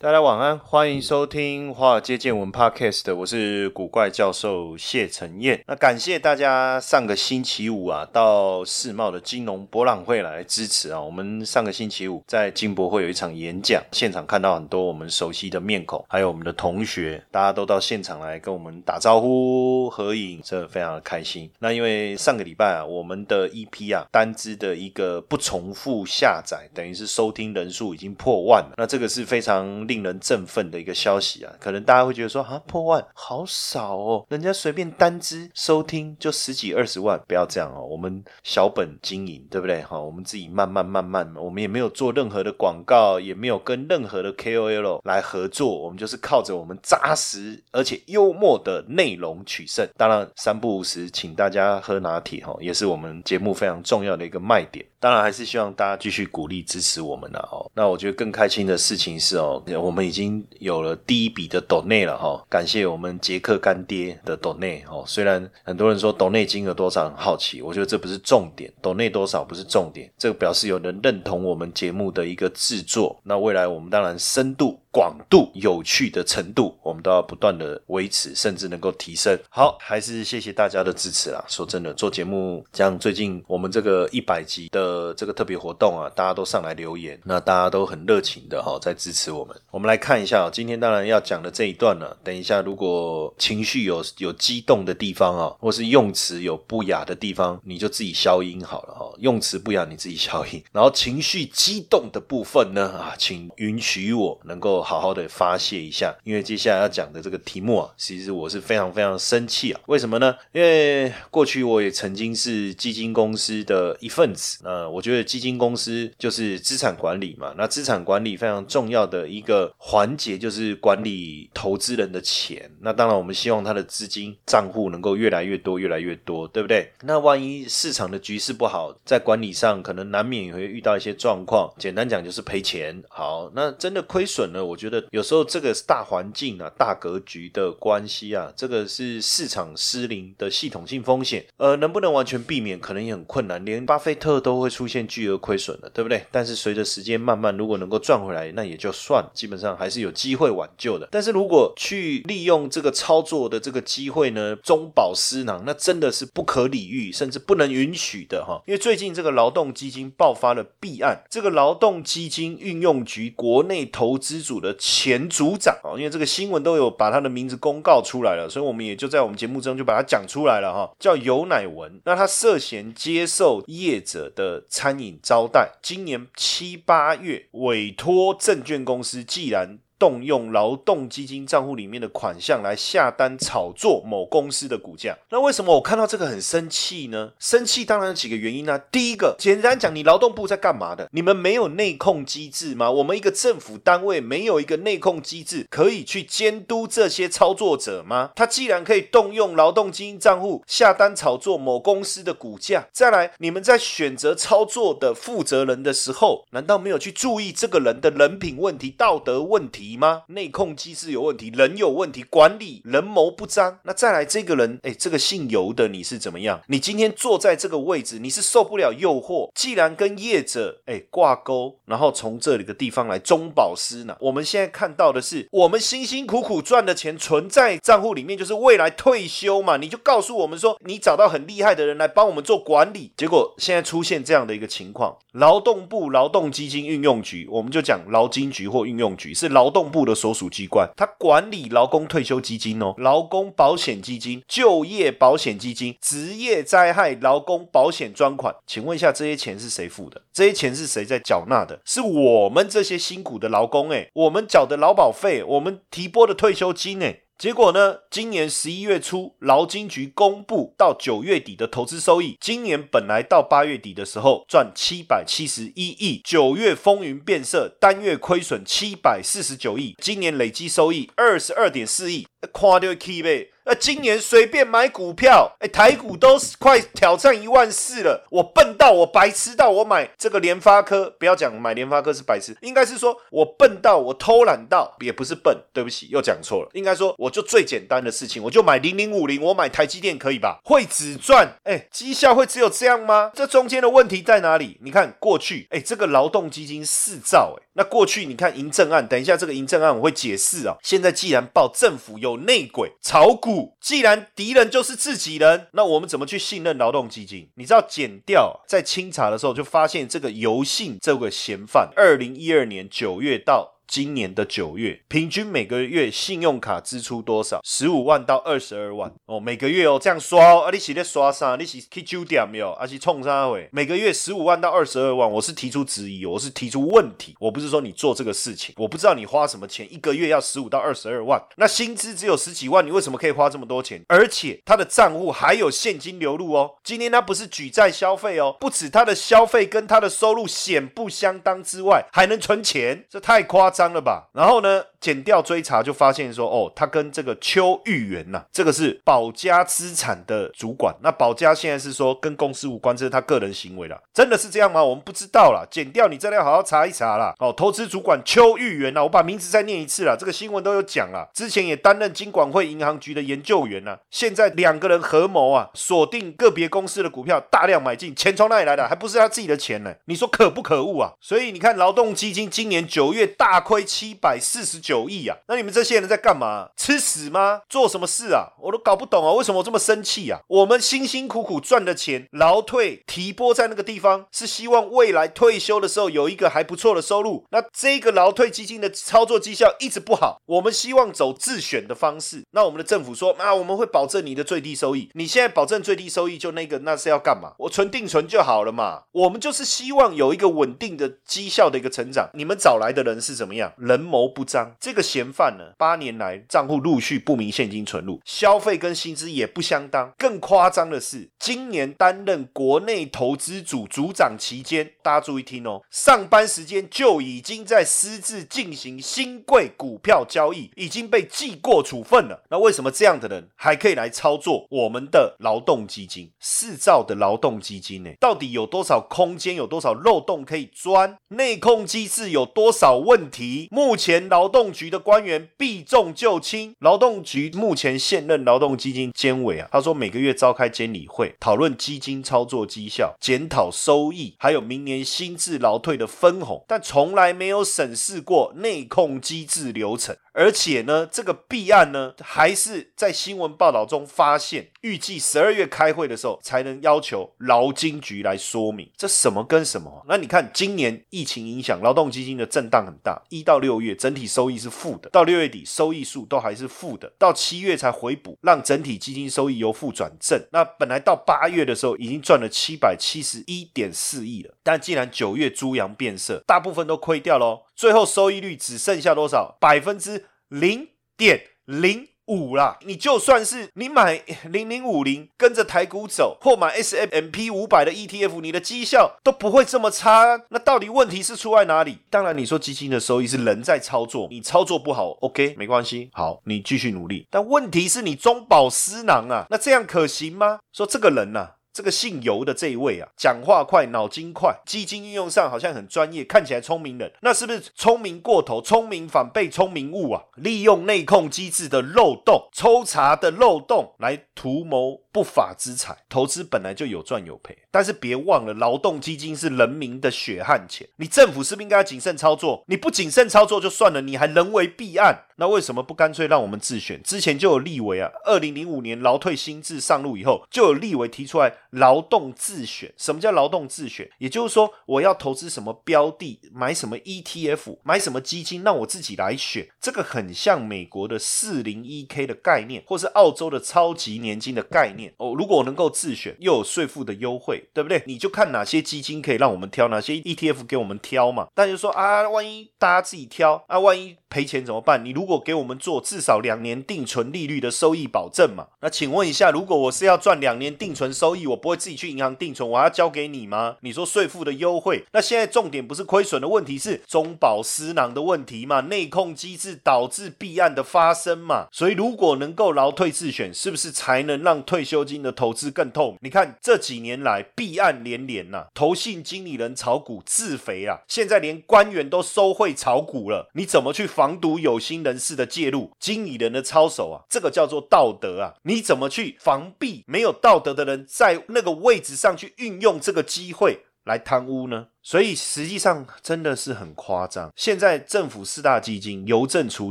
大家晚安，欢迎收听《华尔街见闻》Podcast，我是古怪教授谢承彦。那感谢大家上个星期五啊，到世贸的金融博览会来支持啊。我们上个星期五在金博会有一场演讲，现场看到很多我们熟悉的面孔，还有我们的同学，大家都到现场来跟我们打招呼、合影，这非常的开心。那因为上个礼拜啊，我们的 EP 啊单支的一个不重复下载，等于是收听人数已经破万了。那这个是非常。令人振奋的一个消息啊，可能大家会觉得说啊，破万好少哦，人家随便单支收听就十几二十万，不要这样哦，我们小本经营，对不对？哈，我们自己慢慢慢慢，我们也没有做任何的广告，也没有跟任何的 KOL 来合作，我们就是靠着我们扎实而且幽默的内容取胜。当然，三不五时请大家喝拿铁哈，也是我们节目非常重要的一个卖点。当然，还是希望大家继续鼓励支持我们的哦。那我觉得更开心的事情是哦。我们已经有了第一笔的抖内了哈，感谢我们杰克干爹的抖内哦。虽然很多人说抖内金额多少很好奇，我觉得这不是重点，抖内多少不是重点，这个表示有人认同我们节目的一个制作。那未来我们当然深度。广度、有趣的程度，我们都要不断的维持，甚至能够提升。好，还是谢谢大家的支持啦。说真的，做节目，像最近我们这个一百集的这个特别活动啊，大家都上来留言，那大家都很热情的哈，在支持我们。我们来看一下，今天当然要讲的这一段呢，等一下如果情绪有有激动的地方啊，或是用词有不雅的地方，你就自己消音好了哈。用词不雅，你自己消音。然后情绪激动的部分呢，啊，请允许我能够。好好的发泄一下，因为接下来要讲的这个题目啊，其实我是非常非常生气啊。为什么呢？因为过去我也曾经是基金公司的一份子。那我觉得基金公司就是资产管理嘛。那资产管理非常重要的一个环节就是管理投资人的钱。那当然，我们希望他的资金账户能够越来越多，越来越多，对不对？那万一市场的局势不好，在管理上可能难免也会遇到一些状况。简单讲就是赔钱。好，那真的亏损了，我。觉得有时候这个是大环境啊、大格局的关系啊，这个是市场失灵的系统性风险，呃，能不能完全避免，可能也很困难，连巴菲特都会出现巨额亏损了，对不对？但是随着时间慢慢，如果能够赚回来，那也就算，基本上还是有机会挽救的。但是如果去利用这个操作的这个机会呢，中饱私囊，那真的是不可理喻，甚至不能允许的哈。因为最近这个劳动基金爆发了弊案，这个劳动基金运用局国内投资组的。前组长啊，因为这个新闻都有把他的名字公告出来了，所以我们也就在我们节目中就把它讲出来了哈，叫尤乃文。那他涉嫌接受业者的餐饮招待，今年七八月委托证券公司，既然。动用劳动基金账户里面的款项来下单炒作某公司的股价，那为什么我看到这个很生气呢？生气当然有几个原因呢。第一个，简单讲，你劳动部在干嘛的？你们没有内控机制吗？我们一个政府单位没有一个内控机制可以去监督这些操作者吗？他既然可以动用劳动基金账户下单炒作某公司的股价，再来，你们在选择操作的负责人的时候，难道没有去注意这个人的人品问题、道德问题？吗？内控机制有问题，人有问题，管理人谋不彰。那再来这个人，哎，这个姓尤的你是怎么样？你今天坐在这个位置，你是受不了诱惑，既然跟业者哎挂钩，然后从这里的地方来中饱私囊。我们现在看到的是，我们辛辛苦苦赚的钱存在账户里面，就是未来退休嘛。你就告诉我们说，你找到很厉害的人来帮我们做管理，结果现在出现这样的一个情况，劳动部劳动基金运用局，我们就讲劳金局或运用局是劳动。动部的所属机关，它管理劳工退休基金哦、劳工保险基金、就业保险基金、职业灾害劳工保险专款。请问一下，这些钱是谁付的？这些钱是谁在缴纳的？是我们这些辛苦的劳工诶，我们缴的劳保费，我们提拨的退休金诶。结果呢？今年十一月初，劳金局公布到九月底的投资收益，今年本来到八月底的时候赚七百七十一亿，九月风云变色，单月亏损七百四十九亿，今年累计收益二十二点四亿，夸掉 key 呗。那今年随便买股票，哎，台股都快挑战一万四了。我笨到我白痴到我买这个联发科，不要讲买联发科是白痴，应该是说我笨到我偷懒到，也不是笨，对不起，又讲错了。应该说我就最简单的事情，我就买零零五零，我买台积电可以吧？会只赚，哎，绩效会只有这样吗？这中间的问题在哪里？你看过去，哎，这个劳动基金四兆，哎，那过去你看银政案，等一下这个银政案我会解释啊。现在既然报政府有有内鬼炒股。既然敌人就是自己人，那我们怎么去信任劳动基金？你知道，减掉在清查的时候就发现这个游信这个嫌犯，二零一二年九月到。今年的九月，平均每个月信用卡支出多少？十五万到二十二万哦，每个月哦这样刷哦，啊你是在刷啥？你是去酒店没有？还是冲啥回？每个月十五万到二十二万，我是提出质疑，我是提出问题，我不是说你做这个事情，我不知道你花什么钱，一个月要十五到二十二万，那薪资只有十几万，你为什么可以花这么多钱？而且他的账户还有现金流入哦，今天他不是举债消费哦，不止他的消费跟他的收入显不相当之外，还能存钱，这太夸张。脏了吧？然后呢？减掉追查就发现说，哦，他跟这个邱玉元呐，这个是保家资产的主管。那保家现在是说跟公司无关，这是他个人行为了。真的是这样吗？我们不知道啦。减掉你真的要好好查一查啦。哦，投资主管邱玉元呐，我把名字再念一次啦。这个新闻都有讲啦。之前也担任金管会银行局的研究员呐。现在两个人合谋啊，锁定个别公司的股票，大量买进，钱从哪里来的？还不是他自己的钱呢？你说可不可恶啊？所以你看，劳动基金今年九月大亏七百四十九亿啊！那你们这些人在干嘛？吃屎吗？做什么事啊？我都搞不懂啊！为什么我这么生气啊？我们辛辛苦苦赚的钱，劳退提拨在那个地方，是希望未来退休的时候有一个还不错的收入。那这个劳退基金的操作绩效一直不好，我们希望走自选的方式。那我们的政府说啊，我们会保证你的最低收益。你现在保证最低收益就那个，那是要干嘛？我存定存就好了嘛。我们就是希望有一个稳定的绩效的一个成长。你们找来的人是怎么样？人谋不彰，这个嫌犯呢？八年来账户陆续不明现金存入，消费跟薪资也不相当。更夸张的是，今年担任国内投资组组长期间，大家注意听哦，上班时间就已经在私自进行新贵股票交易，已经被记过处分了。那为什么这样的人还可以来操作我们的劳动基金？四兆的劳动基金呢？到底有多少空间？有多少漏洞可以钻？内控机制有多少问题？目前劳动局的官员。避重就轻，劳动局目前现任劳动基金监委啊，他说每个月召开监理会，讨论基金操作绩效、检讨收益，还有明年薪资劳退的分红，但从来没有审视过内控机制流程。而且呢，这个弊案呢，还是在新闻报道中发现，预计十二月开会的时候才能要求劳金局来说明这什么跟什么。那你看，今年疫情影响，劳动基金的震荡很大，一到六月整体收益是负的，到六月底收益数都还是负的，到七月才回补，让整体基金收益由负转正。那本来到八月的时候已经赚了七百七十一点四亿了，但既然九月猪羊变色，大部分都亏掉喽。最后收益率只剩下多少？百分之零点零五啦！你就算是你买 零零五零，跟着台股走，或买 S M M P 五百的 E T F，你的绩效都不会这么差。那到底问题是出在哪里？当然，你说基金的收益是人在操作，你操作不好，OK，没关系，好，你继续努力。但问题是你中饱私囊啊，那这样可行吗？说这个人呐。这个姓尤的这一位啊，讲话快，脑筋快，基金运用上好像很专业，看起来聪明人，那是不是聪明过头？聪明反被聪明误啊！利用内控机制的漏洞、抽查的漏洞来图谋。不法之财，投资本来就有赚有赔。但是别忘了，劳动基金是人民的血汗钱，你政府是不是应该谨慎操作？你不谨慎操作就算了，你还人为弊案，那为什么不干脆让我们自选？之前就有立委啊，二零零五年劳退新制上路以后，就有立委提出来劳动自选。什么叫劳动自选？也就是说，我要投资什么标的，买什么 ETF，买什么基金，让我自己来选。这个很像美国的四零一 K 的概念，或是澳洲的超级年金的概念哦。如果我能够自选，又有税负的优惠。对不对？你就看哪些基金可以让我们挑，哪些 ETF 给我们挑嘛。大家说啊，万一大家自己挑啊，万一赔钱怎么办？你如果给我们做至少两年定存利率的收益保证嘛，那请问一下，如果我是要赚两年定存收益，我不会自己去银行定存，我还要交给你吗？你说税负的优惠，那现在重点不是亏损的问题，是中饱私囊的问题嘛？内控机制导致弊案的发生嘛？所以如果能够劳退自选，是不是才能让退休金的投资更透明？你看这几年来。弊案连连呐，投信经理人炒股自肥啊，现在连官员都收贿炒股了，你怎么去防堵有心人士的介入？经理人的操守啊，这个叫做道德啊，你怎么去防避没有道德的人在那个位置上去运用这个机会来贪污呢？所以实际上真的是很夸张。现在政府四大基金：邮政储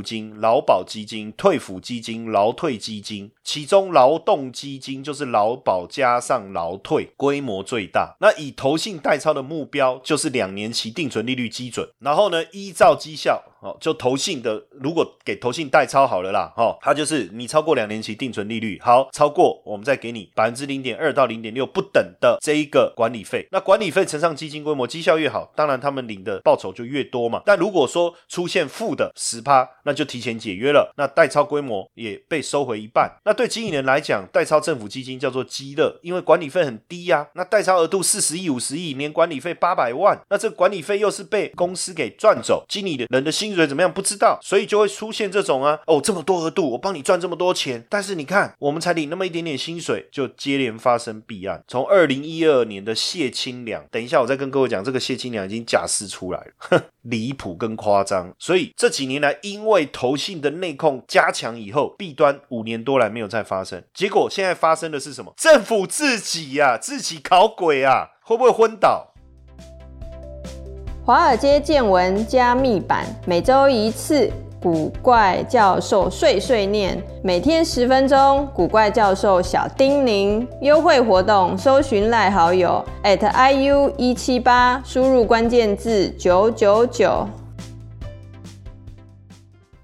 金、劳保基金、退抚基金、劳退基金。其中劳动基金就是劳保加上劳退，规模最大。那以投信代操的目标就是两年期定存利率基准。然后呢，依照绩效，哦，就投信的，如果给投信代抄好了啦，哦，它就是你超过两年期定存利率，好，超过我们再给你百分之零点二到零点六不等的这一个管理费。那管理费乘上基金规模绩效。效越好，当然他们领的报酬就越多嘛。但如果说出现负的十趴，那就提前解约了，那代超规模也被收回一半。那对经理人来讲，代超政府基金叫做积乐，因为管理费很低呀。那代超额度四十亿、五十亿，年管理费八百万，那这管理费又是被公司给赚走，经理的人的薪水怎么样不知道，所以就会出现这种啊，哦这么多额度，我帮你赚这么多钱，但是你看我们才领那么一点点薪水，就接连发生弊案。从二零一二年的谢清良，等一下我再跟各位讲这个。谢金良已经假释出来了，离谱跟夸张。所以这几年来，因为投信的内控加强以后，弊端五年多来没有再发生。结果现在发生的是什么？政府自己呀，自己搞鬼啊，会不会昏倒？华尔街见闻加密版，每周一次。古怪教授碎碎念，每天十分钟。古怪教授小叮咛，优惠活动，搜寻赖好友 at iu 一七八，输入关键字九九九。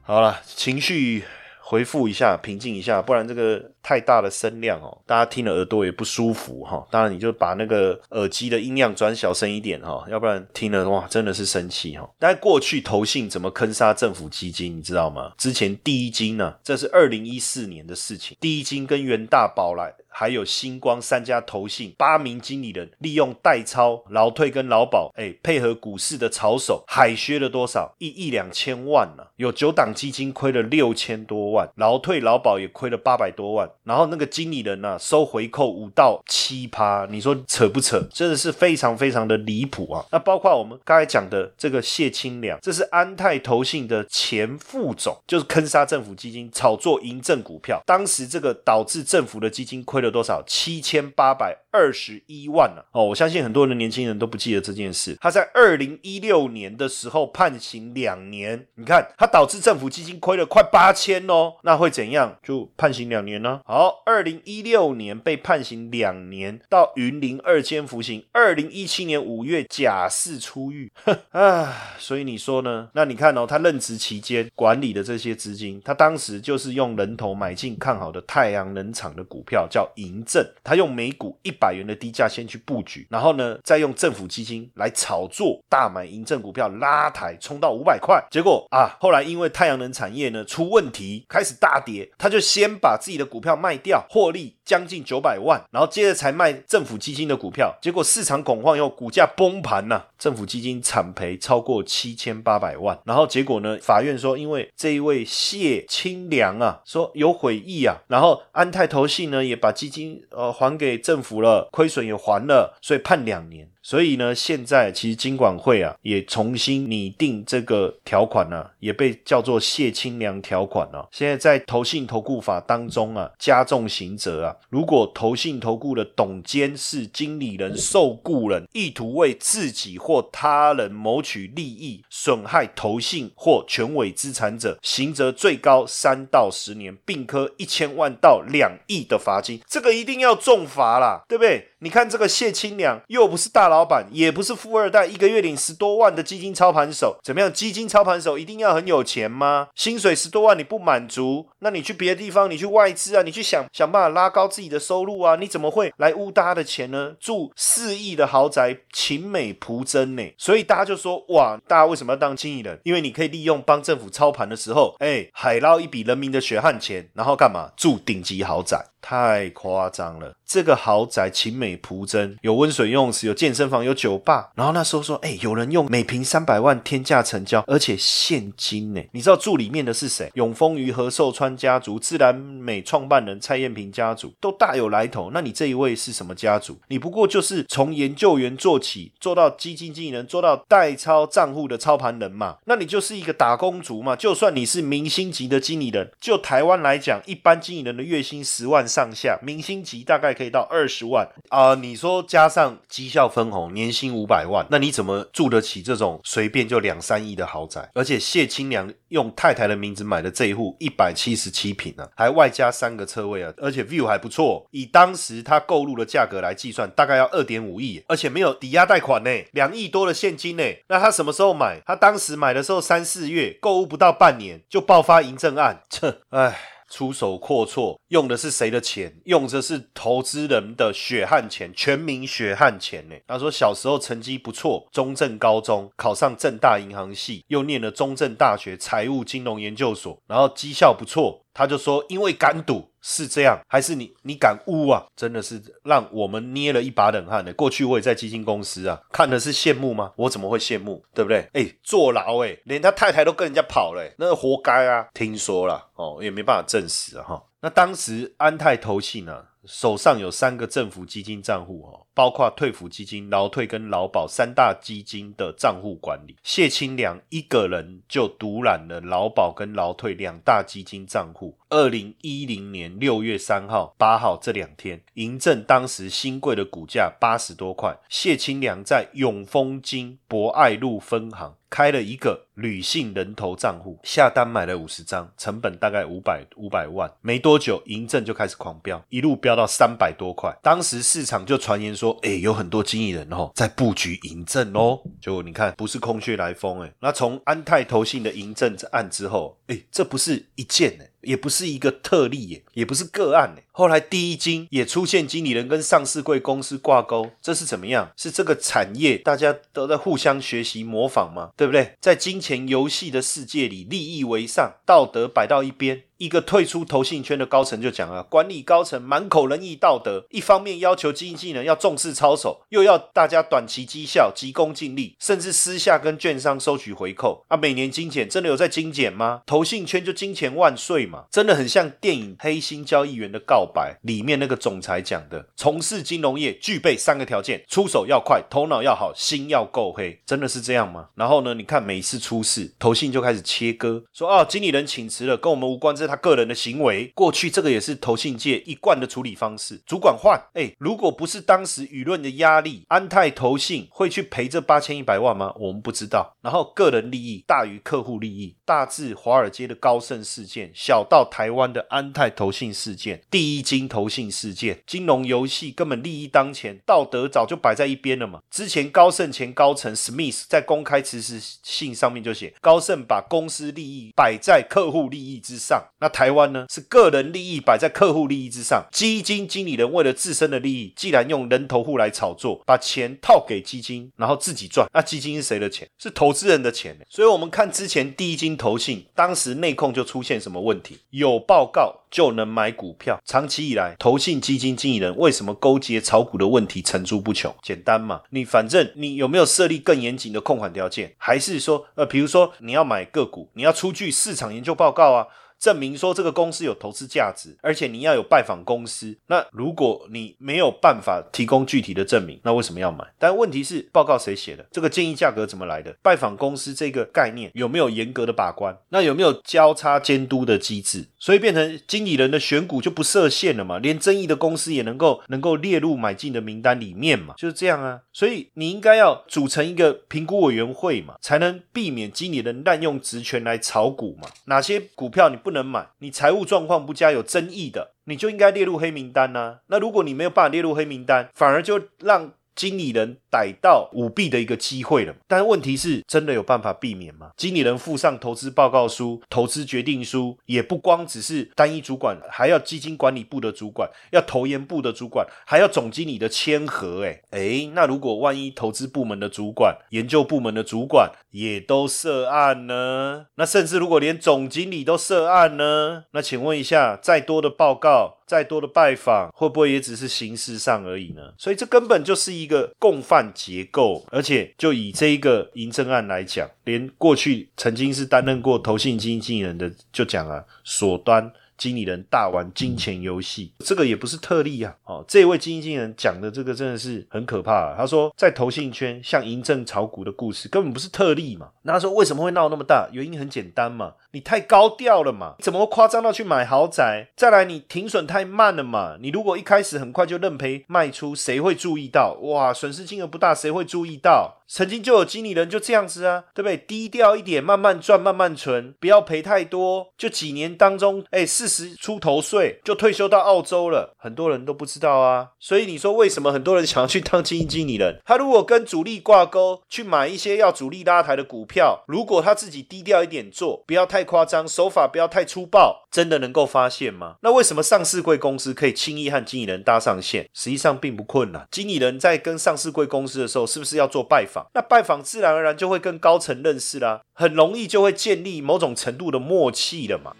好了，情绪。回复一下，平静一下，不然这个太大的声量哦，大家听了耳朵也不舒服哈。当然，你就把那个耳机的音量转小声一点哈，要不然听了哇，真的是生气哈。但过去投信怎么坑杀政府基金，你知道吗？之前第一金呢，这是二零一四年的事情，第一金跟元大宝来。还有星光三家投信八名经理人利用代抄劳退跟劳保，哎，配合股市的炒手，海削了多少一亿两千万呢？有九档基金亏了六千多万，劳退劳保也亏了八百多万。然后那个经理人呢，收回扣五到七趴，你说扯不扯？真的是非常非常的离谱啊！那包括我们刚才讲的这个谢清良，这是安泰投信的前副总，就是坑杀政府基金，炒作银政股票，当时这个导致政府的基金亏。有多少？七千八百二十一万呢？哦，我相信很多的年轻人都不记得这件事。他在二零一六年的时候判刑两年，你看他导致政府基金亏了快八千哦，那会怎样？就判刑两年呢？好，二零一六年被判刑两年，到云林二监服刑。二零一七年五月假释出狱，啊，所以你说呢？那你看哦，他任职期间管理的这些资金，他当时就是用人头买进看好的太阳能厂的股票，叫。银证，他用每股一百元的低价先去布局，然后呢，再用政府基金来炒作，大买银证股票，拉抬冲到五百块。结果啊，后来因为太阳能产业呢出问题，开始大跌，他就先把自己的股票卖掉，获利将近九百万，然后接着才卖政府基金的股票。结果市场恐慌以后，股价崩盘呐，政府基金惨赔超过七千八百万。然后结果呢，法院说，因为这一位谢清良啊，说有悔意啊，然后安泰投信呢也把。基金呃还给政府了，亏损也还了，所以判两年。所以呢，现在其实金管会啊也重新拟定这个条款呢，也被叫做谢清良条款啊。现在在投信投顾法当中啊，加重刑责啊。如果投信投顾的董监事、经理人、受雇人意图为自己或他人谋取利益，损害投信或权委资产者，刑责最高三到十年，并科一千万到两亿的罚金。这个一定要重罚啦，对不对？你看这个谢清良又不是大佬老板，也不是富二代，一个月领十多万的基金操盘手，怎么样？基金操盘手一定要很有钱吗？薪水十多万你不满足，那你去别的地方，你去外资啊，你去想想办法拉高自己的收入啊？你怎么会来污大家的钱呢？住四亿的豪宅，情美仆真呢？所以大家就说哇，大家为什么要当经理人？因为你可以利用帮政府操盘的时候，哎，海捞一笔人民的血汗钱，然后干嘛？住顶级豪宅。太夸张了！这个豪宅情美仆真，有温水用池，有健身房，有酒吧。然后那时候说，哎，有人用每平三百万天价成交，而且现金呢？你知道住里面的是谁？永丰余和寿川家族、自然美创办人蔡燕平家族都大有来头。那你这一位是什么家族？你不过就是从研究员做起，做到基金经理人，做到代操账户的操盘人嘛？那你就是一个打工族嘛？就算你是明星级的经理人，就台湾来讲，一般经理人的月薪十万。上下明星级大概可以到二十万啊！你说加上绩效分红，年薪五百万，那你怎么住得起这种随便就两三亿的豪宅？而且谢清良用太太的名字买的这一户一百七十七平啊，还外加三个车位啊，而且 view 还不错。以当时他购入的价格来计算，大概要二点五亿，而且没有抵押贷款呢，两亿多的现金呢。那他什么时候买？他当时买的时候三四月，购物不到半年就爆发银证案，这唉。出手阔绰，用的是谁的钱？用的是投资人的血汗钱，全民血汗钱呢？他说小时候成绩不错，中正高中考上正大银行系，又念了中正大学财务金融研究所，然后绩效不错。他就说：“因为敢赌是这样，还是你你敢污啊？真的是让我们捏了一把冷汗的。过去我也在基金公司啊，看的是羡慕吗？我怎么会羡慕？对不对？哎，坐牢哎，连他太太都跟人家跑了，那活该啊！听说了哦，也没办法证实啊哈。那当时安泰投信呢，手上有三个政府基金账户哦。”包括退抚基金、劳退跟劳保三大基金的账户管理，谢清良一个人就独揽了劳保跟劳退两大基金账户。二零一零年六月三号、八号这两天，银证当时新贵的股价八十多块，谢清良在永丰金博爱路分行开了一个女性人头账户，下单买了五十张，成本大概五百五百万。没多久，银证就开始狂飙，一路飙到三百多块。当时市场就传言说。说哎，有很多经纪人哦，在布局银证哦。就你看，不是空穴来风哎。那从安泰投信的银证案之后，哎，这不是一件哎。也不是一个特例耶，也不是个案。后来第一金也出现经理人跟上市贵公司挂钩，这是怎么样？是这个产业大家都在互相学习模仿吗？对不对？在金钱游戏的世界里，利益为上，道德摆到一边。一个退出投信圈的高层就讲啊，管理高层满口仁义道德，一方面要求经纪人要重视操守，又要大家短期绩效急功近利，甚至私下跟券商收取回扣啊。每年精简真的有在精简吗？投信圈就金钱万岁嘛。真的很像电影《黑心交易员的告白》里面那个总裁讲的：从事金融业具备三个条件，出手要快，头脑要好，心要够黑。真的是这样吗？然后呢？你看每一次出事，投信就开始切割，说啊，经理人请辞了，跟我们无关，这是他个人的行为。过去这个也是投信界一贯的处理方式，主管换。哎，如果不是当时舆论的压力，安泰投信会去赔这八千一百万吗？我们不知道。然后个人利益大于客户利益，大至华尔街的高盛事件，小。到台湾的安泰投信事件、第一金投信事件，金融游戏根本利益当前，道德早就摆在一边了嘛。之前高盛前高层 Smith 在公开辞职信上面就写，高盛把公司利益摆在客户利益之上。那台湾呢，是个人利益摆在客户利益之上。基金经理人为了自身的利益，既然用人头户来炒作，把钱套给基金，然后自己赚，那基金是谁的钱？是投资人的钱。所以我们看之前第一金投信，当时内控就出现什么问题？有报告就能买股票。长期以来，投信基金经理人为什么勾结炒股的问题层出不穷？简单嘛，你反正你有没有设立更严谨的控款条件？还是说，呃，比如说你要买个股，你要出具市场研究报告啊？证明说这个公司有投资价值，而且你要有拜访公司。那如果你没有办法提供具体的证明，那为什么要买？但问题是，报告谁写的？这个建议价格怎么来的？拜访公司这个概念有没有严格的把关？那有没有交叉监督的机制？所以变成经理人的选股就不设限了嘛？连争议的公司也能够能够列入买进的名单里面嘛？就是这样啊。所以你应该要组成一个评估委员会嘛，才能避免经理人滥用职权来炒股嘛。哪些股票你不能买？你财务状况不佳、有争议的，你就应该列入黑名单呐。那如果你没有办法列入黑名单，反而就让。经理人逮到舞弊的一个机会了，但问题是，真的有办法避免吗？经理人附上投资报告书、投资决定书，也不光只是单一主管，还要基金管理部的主管，要投研部的主管，还要总经理的签合。哎哎，那如果万一投资部门的主管、研究部门的主管也都涉案呢？那甚至如果连总经理都涉案呢？那请问一下，再多的报告？再多的拜访，会不会也只是形式上而已呢？所以这根本就是一个共犯结构，而且就以这一个银证案来讲，连过去曾经是担任过投信经纪人的，就讲啊，锁端。经理人大玩金钱游戏，这个也不是特例啊！哦，这位基金经理人讲的这个真的是很可怕。他说，在投信圈像嬴政炒股的故事根本不是特例嘛。那他说为什么会闹那么大？原因很简单嘛，你太高调了嘛，怎么会夸张到去买豪宅？再来，你停损太慢了嘛。你如果一开始很快就认赔卖出，谁会注意到？哇，损失金额不大，谁会注意到？曾经就有经理人就这样子啊，对不对？低调一点，慢慢赚，慢慢存，不要赔太多。就几年当中，哎，四十出头岁就退休到澳洲了，很多人都不知道啊。所以你说为什么很多人想要去当基金经理人？他如果跟主力挂钩，去买一些要主力拉抬的股票，如果他自己低调一点做，不要太夸张，手法不要太粗暴，真的能够发现吗？那为什么上市贵公司可以轻易和经理人搭上线？实际上并不困难。经理人在跟上市贵公司的时候，是不是要做拜访？那拜访自然而然就会跟高层认识啦，很容易就会建立某种程度的默契了嘛。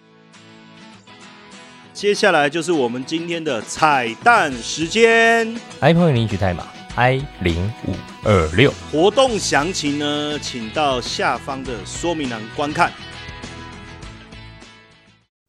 接下来就是我们今天的彩蛋时间，iPhone 领取代码 I 零五二六，活动详情呢，请到下方的说明栏观看。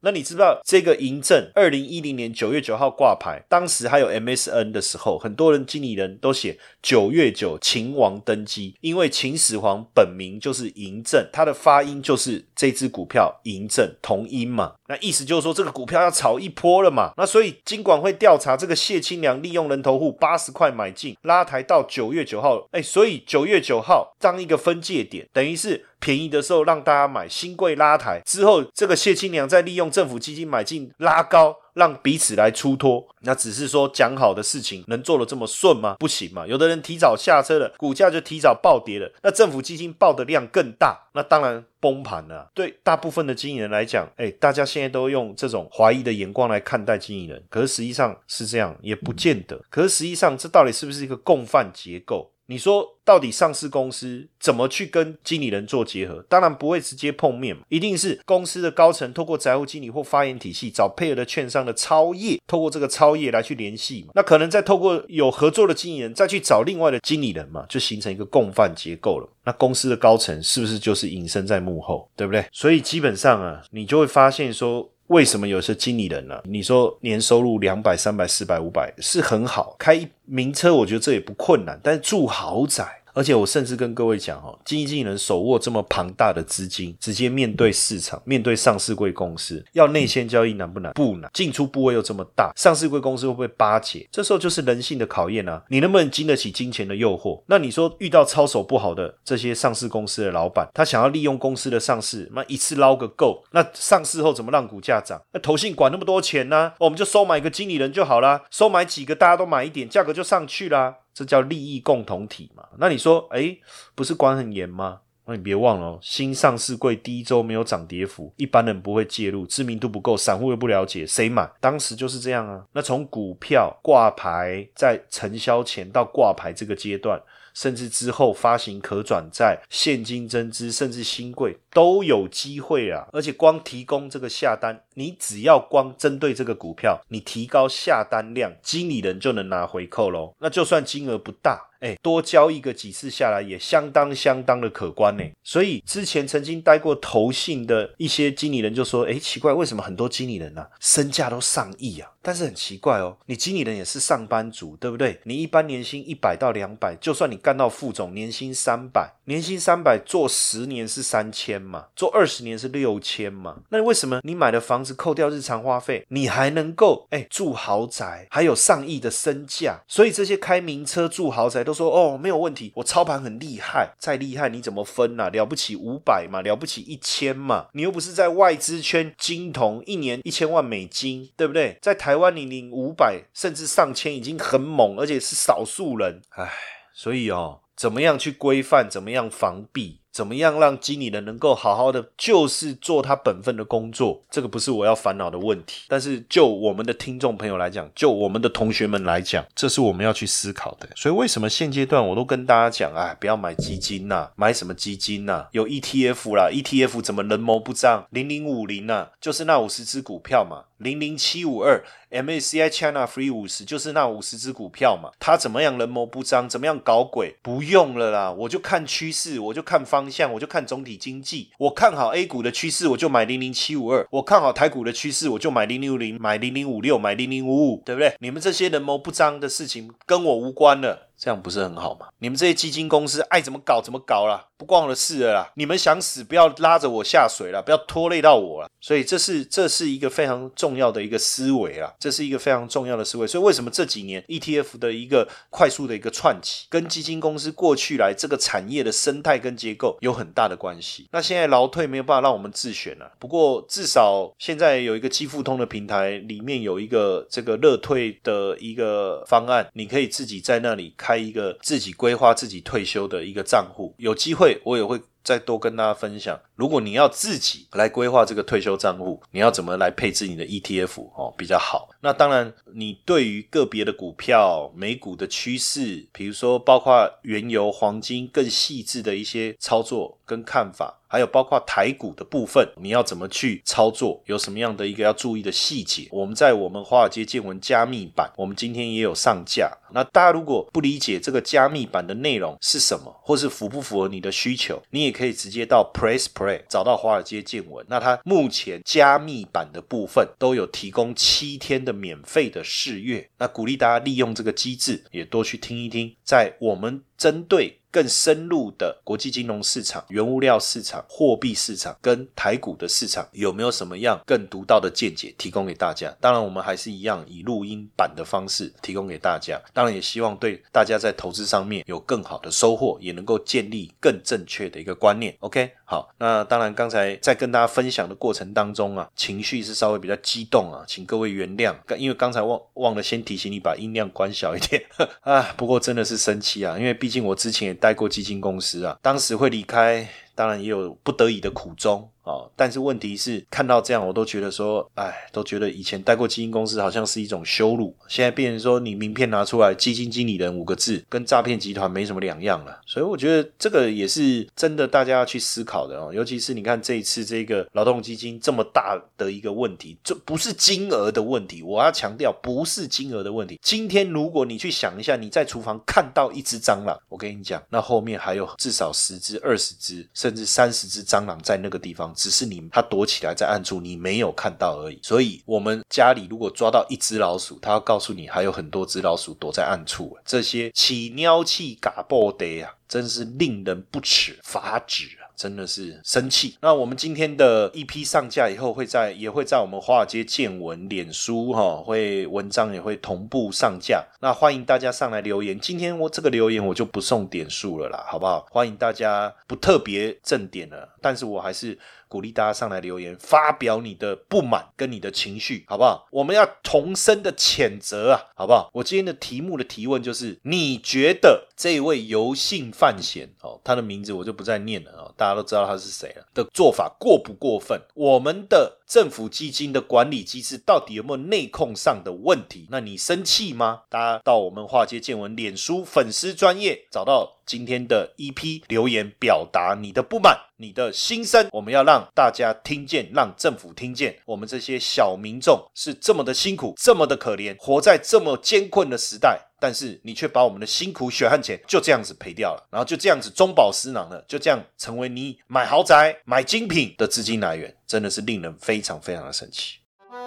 那你知道这个嬴政二零一零年九月九号挂牌，当时还有 MSN 的时候，很多人经理人都写九月九秦王登基，因为秦始皇本名就是嬴政，他的发音就是这只股票嬴政同音嘛。那意思就是说这个股票要炒一波了嘛。那所以金管会调查这个谢清良利用人头户八十块买进拉抬到九月九号，哎，所以九月九号当一个分界点，等于是。便宜的时候让大家买，新贵拉抬之后，这个谢清良再利用政府基金买进拉高，让彼此来出脱。那只是说讲好的事情能做的这么顺吗？不行嘛。有的人提早下车了，股价就提早暴跌了。那政府基金报的量更大，那当然崩盘了。对大部分的经纪人来讲，哎，大家现在都用这种怀疑的眼光来看待经纪人，可是实际上是这样，也不见得。可是实际上，这到底是不是一个共犯结构？你说到底上市公司怎么去跟经理人做结合？当然不会直接碰面嘛，一定是公司的高层透过财务经理或发言体系找配合的券商的超业，透过这个超业来去联系嘛。那可能再透过有合作的经理人再去找另外的经理人嘛，就形成一个共犯结构了。那公司的高层是不是就是隐身在幕后，对不对？所以基本上啊，你就会发现说。为什么有些经理人呢？你说年收入两百、三百、四百、五百是很好，开名车，我觉得这也不困难，但是住豪宅。而且我甚至跟各位讲哦，经理人手握这么庞大的资金，直接面对市场，面对上市贵公司，要内线交易难不难？不难。进出部位又这么大，上市贵公司会不会巴结？这时候就是人性的考验啊！你能不能经得起金钱的诱惑？那你说遇到操守不好的这些上市公司的老板，他想要利用公司的上市，那一次捞个够，那上市后怎么让股价涨？那投信管那么多钱呢？我们就收买个经理人就好啦，收买几个大家都买一点，价格就上去啦。这叫利益共同体嘛？那你说，哎，不是管很严吗？那你别忘了，新上市贵第一周没有涨跌幅，一般人不会介入，知名度不够，散户又不了解，谁买？当时就是这样啊。那从股票挂牌在承销前到挂牌这个阶段，甚至之后发行可转债、现金增资，甚至新贵。都有机会啊！而且光提供这个下单，你只要光针对这个股票，你提高下单量，经理人就能拿回扣喽。那就算金额不大。哎，多交易个几次下来，也相当相当的可观呢。所以之前曾经待过投信的一些经理人就说：“哎，奇怪，为什么很多经理人呢身价都上亿啊？但是很奇怪哦，你经理人也是上班族，对不对？你一般年薪一百到两百，就算你干到副总，年薪三百，年薪三百做十年是三千嘛，做二十年是六千嘛。那为什么你买的房子扣掉日常花费，你还能够哎住豪宅，还有上亿的身价？所以这些开名车住豪宅。都说哦没有问题，我操盘很厉害，再厉害你怎么分呐？了不起五百嘛，了不起一千嘛，你又不是在外资圈金童，一年一千万美金，对不对？在台湾你领五百甚至上千已经很猛，而且是少数人，唉，所以哦，怎么样去规范，怎么样防避？怎么样让经理人能够好好的，就是做他本分的工作？这个不是我要烦恼的问题。但是就我们的听众朋友来讲，就我们的同学们来讲，这是我们要去思考的。所以为什么现阶段我都跟大家讲，哎，不要买基金呐，买什么基金呐？有 ETF 啦，ETF 怎么人谋不臧？零零五零呐，就是那五十只股票嘛。零零七五二 MACI China Free 五十就是那五十只股票嘛，它怎么样人谋不臧，怎么样搞鬼？不用了啦，我就看趋势，我就看方向，我就看总体经济。我看好 A 股的趋势，我就买零零七五二；我看好台股的趋势，我就买零零五零，买零零五六，买零零五五，对不对？你们这些人谋不张的事情跟我无关了。这样不是很好吗？你们这些基金公司爱怎么搞怎么搞啦，不关我的事了啦。你们想死，不要拉着我下水了，不要拖累到我了。所以这是这是一个非常重要的一个思维啊，这是一个非常重要的思维。所以为什么这几年 ETF 的一个快速的一个串起，跟基金公司过去来这个产业的生态跟结构有很大的关系。那现在劳退没有办法让我们自选了，不过至少现在有一个基富通的平台，里面有一个这个乐退的一个方案，你可以自己在那里。开一个自己规划自己退休的一个账户，有机会我也会再多跟大家分享。如果你要自己来规划这个退休账户，你要怎么来配置你的 ETF 哦比较好？那当然，你对于个别的股票、美股的趋势，比如说包括原油、黄金更细致的一些操作跟看法。还有包括台股的部分，你要怎么去操作？有什么样的一个要注意的细节？我们在我们华尔街见闻加密版，我们今天也有上架。那大家如果不理解这个加密版的内容是什么，或是符不符合你的需求，你也可以直接到 Press Play 找到华尔街见闻。那它目前加密版的部分都有提供七天的免费的试阅。那鼓励大家利用这个机制，也多去听一听，在我们针对。更深入的国际金融市场、原物料市场、货币市场跟台股的市场，有没有什么样更独到的见解提供给大家？当然，我们还是一样以录音版的方式提供给大家。当然，也希望对大家在投资上面有更好的收获，也能够建立更正确的一个观念。OK，好，那当然刚才在跟大家分享的过程当中啊，情绪是稍微比较激动啊，请各位原谅。因为刚才忘忘了先提醒你把音量关小一点 啊。不过真的是生气啊，因为毕竟我之前也带。待过基金公司啊，当时会离开，当然也有不得已的苦衷。哦，但是问题是看到这样，我都觉得说，哎，都觉得以前待过基金公司好像是一种羞辱，现在变成说你名片拿出来，基金经理人五个字，跟诈骗集团没什么两样了。所以我觉得这个也是真的，大家要去思考的哦。尤其是你看这一次这个劳动基金这么大的一个问题，这不是金额的问题，我要强调不是金额的问题。今天如果你去想一下，你在厨房看到一只蟑螂，我跟你讲，那后面还有至少十只、二十只，甚至三十只蟑螂在那个地方。只是你它躲起来在暗处，你没有看到而已。所以，我们家里如果抓到一只老鼠，它要告诉你还有很多只老鼠躲在暗处。这些起尿气嘎爆的呀，真是令人不齿发指啊！真的是生气。那我们今天的一批上架以后，会在也会在我们华尔街见闻脸书哈，会文章也会同步上架。那欢迎大家上来留言。今天我这个留言我就不送点数了啦，好不好？欢迎大家不特别正点了，但是我还是。鼓励大家上来留言，发表你的不满跟你的情绪，好不好？我们要同声的谴责啊，好不好？我今天的题目的提问就是：你觉得这位游姓范闲哦，他的名字我就不再念了哦，大家都知道他是谁了的做法过不过分？我们的政府基金的管理机制到底有没有内控上的问题？那你生气吗？大家到我们化街见闻脸书粉丝专业找到。今天的 EP 留言，表达你的不满、你的心声。我们要让大家听见，让政府听见，我们这些小民众是这么的辛苦，这么的可怜，活在这么艰困的时代。但是你却把我们的辛苦血汗钱就这样子赔掉了，然后就这样子中饱私囊了，就这样成为你买豪宅、买精品的资金来源，真的是令人非常非常的生气。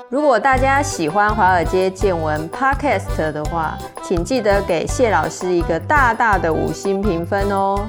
如果大家喜欢华尔街见闻 Podcast 的话，请记得给谢老师一个大大的五星评分哦。